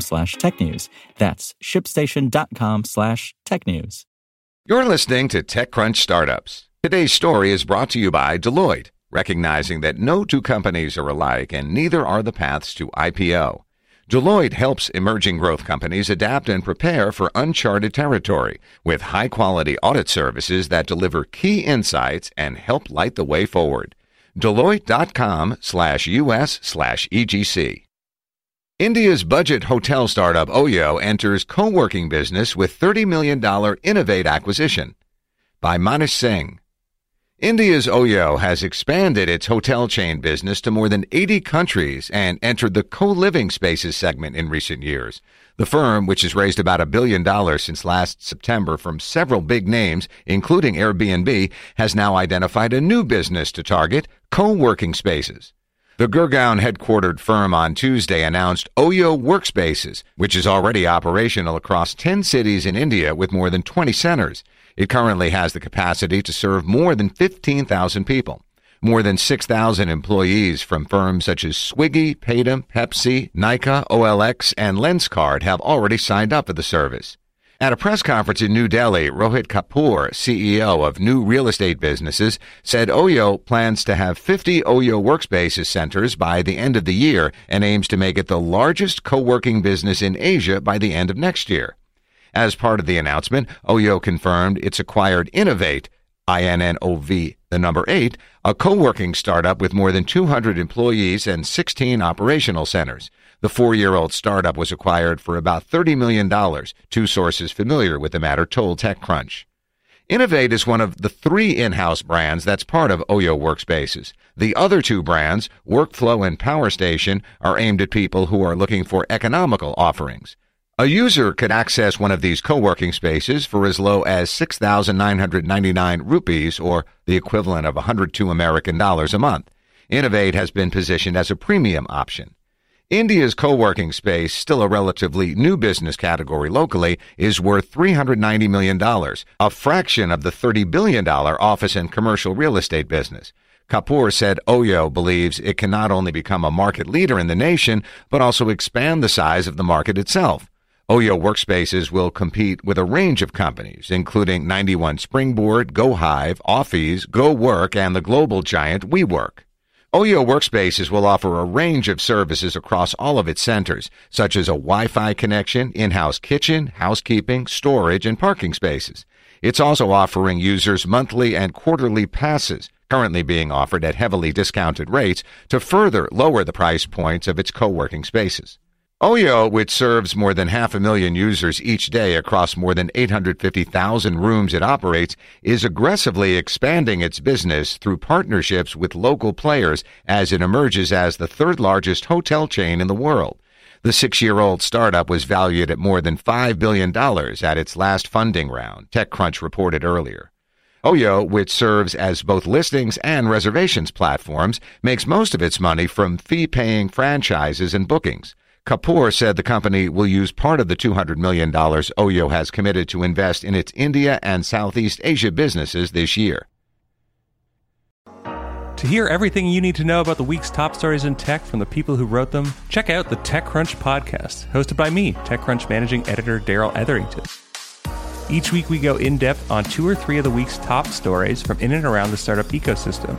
slash technews. That's shipstation.com slash tech news. You're listening to TechCrunch Startups. Today's story is brought to you by Deloitte, recognizing that no two companies are alike and neither are the paths to IPO. Deloitte helps emerging growth companies adapt and prepare for uncharted territory with high quality audit services that deliver key insights and help light the way forward. Deloitte.com slash US slash EGC. India's budget hotel startup Oyo enters co-working business with $30 million Innov8 acquisition by Manish Singh. India's Oyo has expanded its hotel chain business to more than 80 countries and entered the co-living spaces segment in recent years. The firm, which has raised about a billion dollars since last September from several big names, including Airbnb, has now identified a new business to target, co-working spaces. The Gurgaon headquartered firm on Tuesday announced Oyo Workspaces, which is already operational across 10 cities in India with more than 20 centers. It currently has the capacity to serve more than 15,000 people. More than 6,000 employees from firms such as Swiggy, Paytm, Pepsi, Nykaa, OLX, and Lenskart have already signed up for the service. At a press conference in New Delhi, Rohit Kapoor, CEO of New Real Estate Businesses, said Oyo plans to have 50 Oyo Workspaces centers by the end of the year and aims to make it the largest co-working business in Asia by the end of next year. As part of the announcement, Oyo confirmed it's acquired Innov8, INNOV, the number 8, a co-working startup with more than 200 employees and 16 operational centers. The four-year-old startup was acquired for about $30 million, two sources familiar with the matter told TechCrunch. Innov8 is one of the three in-house brands that's part of Oyo Workspaces. The other two brands, Workflo and PowerStation, are aimed at people who are looking for economical offerings. A user could access one of these co-working spaces for as low as 6,999 rupees or the equivalent of 102 American dollars a month. Innov8 has been positioned as a premium option. India's co-working space, still a relatively new business category locally, is worth $390 million, a fraction of the $30 billion office and commercial real estate business. Kapoor said Oyo believes it can not only become a market leader in the nation, but also expand the size of the market itself. Oyo Workspaces will compete with a range of companies, including 91 Springboard, GoHive, Awfis, GoWork, and the global giant WeWork. Oyo Workspaces will offer a range of services across all of its centers, such as a Wi-Fi connection, in-house kitchen, housekeeping, storage, and parking spaces. It's also offering users monthly and quarterly passes, currently being offered at heavily discounted rates, to further lower the price points of its co-working spaces. Oyo, which serves more than half a million users each day across more than 850,000 rooms it operates, is aggressively expanding its business through partnerships with local players as it emerges as the third largest hotel chain in the world. The six-year-old startup was valued at more than $5 billion at its last funding round, TechCrunch reported earlier. Oyo, which serves as both listings and reservations platforms, makes most of its money from fee-paying franchises and bookings. Kapoor said the company will use part of the $200 million Oyo has committed to invest in its India and Southeast Asia businesses this year. To hear everything you need to know about the week's top stories in tech from the people who wrote them, check out the TechCrunch podcast, hosted by me, TechCrunch managing editor Darrell Etherington. Each week, we go in depth on two or three of the week's top stories from in and around the startup ecosystem